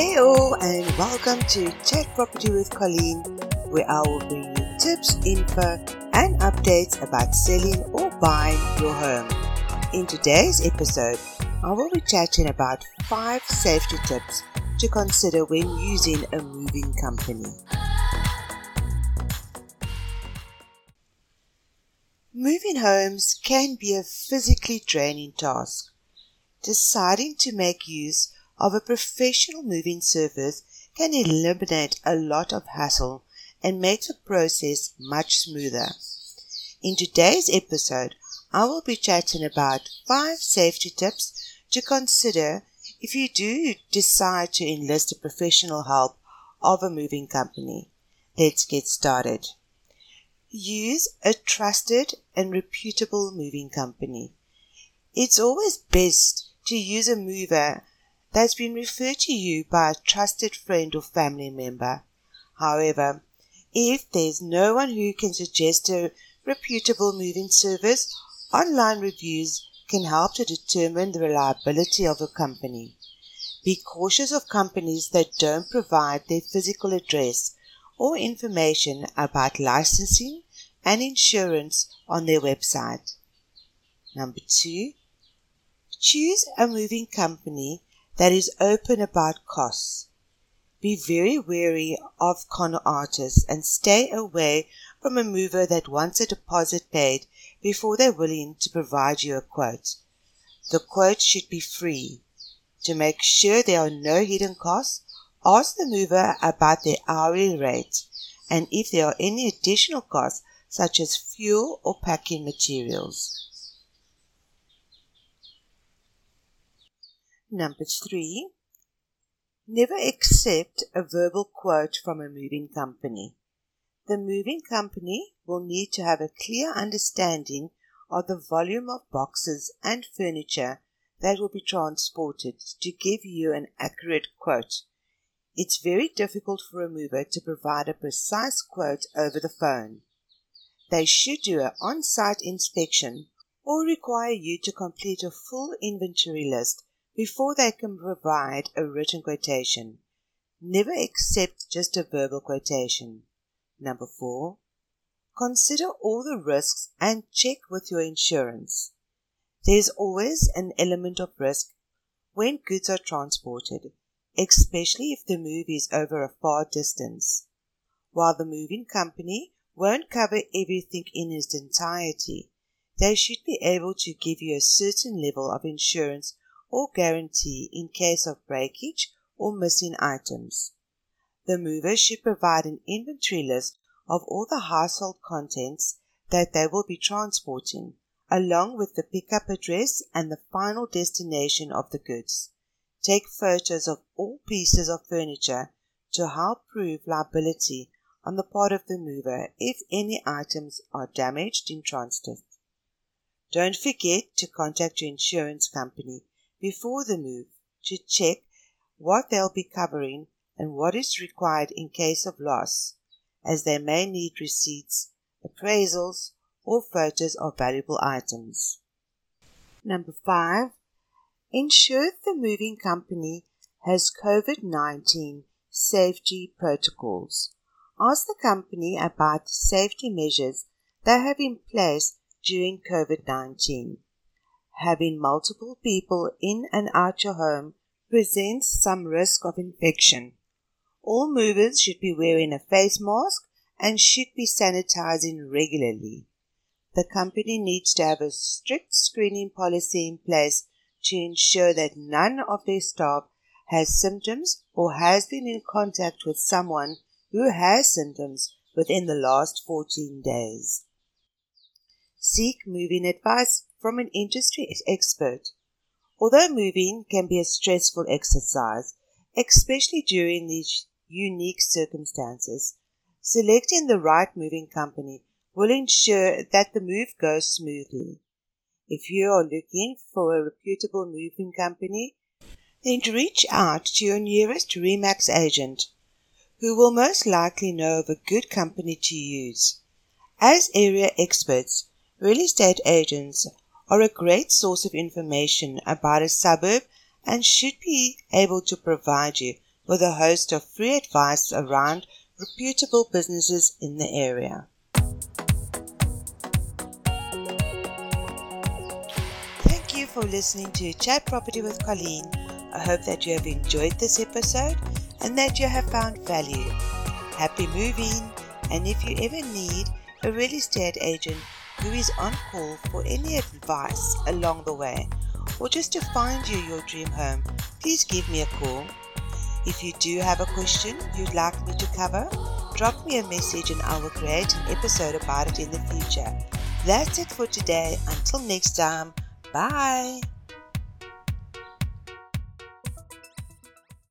Hey all, and welcome to Chat Property with Colleen, where I will bring you tips, info, and updates about selling or buying your home. In today's episode, I will be chatting about 5 safety tips to consider when using a moving company. Moving homes can be a physically draining task. Deciding to make use of a professional moving service can eliminate a lot of hassle and make the process much smoother. In today's episode, I will be chatting about five safety tips to consider if you do decide to enlist the professional help of a moving company. Let's get started. Use a trusted and reputable moving company. It's always best to use a mover that's been referred to you by a trusted friend or family member. However, if there's no one who can suggest a reputable moving service, online reviews can help to determine the reliability of a company. Be cautious of companies that don't provide their physical address or information about licensing and insurance on their website. Number two, choose a moving company that is open about costs. Be very wary of con artists and stay away from a mover that wants a deposit paid before they're willing to provide you a quote. The quote should be free. To make sure there are no hidden costs, ask the mover about their hourly rate and if there are any additional costs such as fuel or packing materials. Number three, never accept a verbal quote from a moving company. The moving company will need to have a clear understanding of the volume of boxes and furniture that will be transported to give you an accurate quote. It's very difficult for a mover to provide a precise quote over the phone. They should do an on site inspection or require you to complete a full inventory list before they can provide a written quotation. Never accept just a verbal quotation. Number four, consider all the risks and check with your insurance. There's always an element of risk when goods are transported, especially if the move is over a far distance. While the moving company won't cover everything in its entirety, they should be able to give you a certain level of insurance or guarantee in case of breakage or missing items. The mover should provide an inventory list of all the household contents that they will be transporting, along with the pickup address and the final destination of the goods. Take photos of all pieces of furniture to help prove liability on the part of the mover if any items are damaged in transit. Don't forget to contact your insurance company before the move to check what they'll be covering and what is required in case of loss, as they may need receipts, appraisals, or photos of valuable items. Number five, ensure the moving company has COVID 19 safety protocols. Ask the company about the safety measures they have in place during COVID 19 having multiple people in and out your home presents some risk of infection. All movers should be wearing a face mask and should be sanitizing regularly. The company needs to have a strict screening policy in place to ensure that none of their staff has symptoms or has been in contact with someone who has symptoms within the last 14 days. Seek moving advice from an industry expert. Although moving can be a stressful exercise, especially during these unique circumstances, selecting the right moving company will ensure that the move goes smoothly. If you are looking for a reputable moving company, then reach out to your nearest REMAX agent, who will most likely know of a good company to use. As area experts, real estate agents are a great source of information about a suburb and should be able to provide you with a host of free advice around reputable businesses in the area. Thank you for listening to Chat Property with Colleen. I hope that you have enjoyed this episode and that you have found value. Happy moving! And if you ever need a real estate agent who is on call for any advice along the way, or just to find you your dream home, please give me a call. If you do have a question you'd like me to cover, drop me a message and I will create an episode about it in the future. That's it for today. Until next time, bye.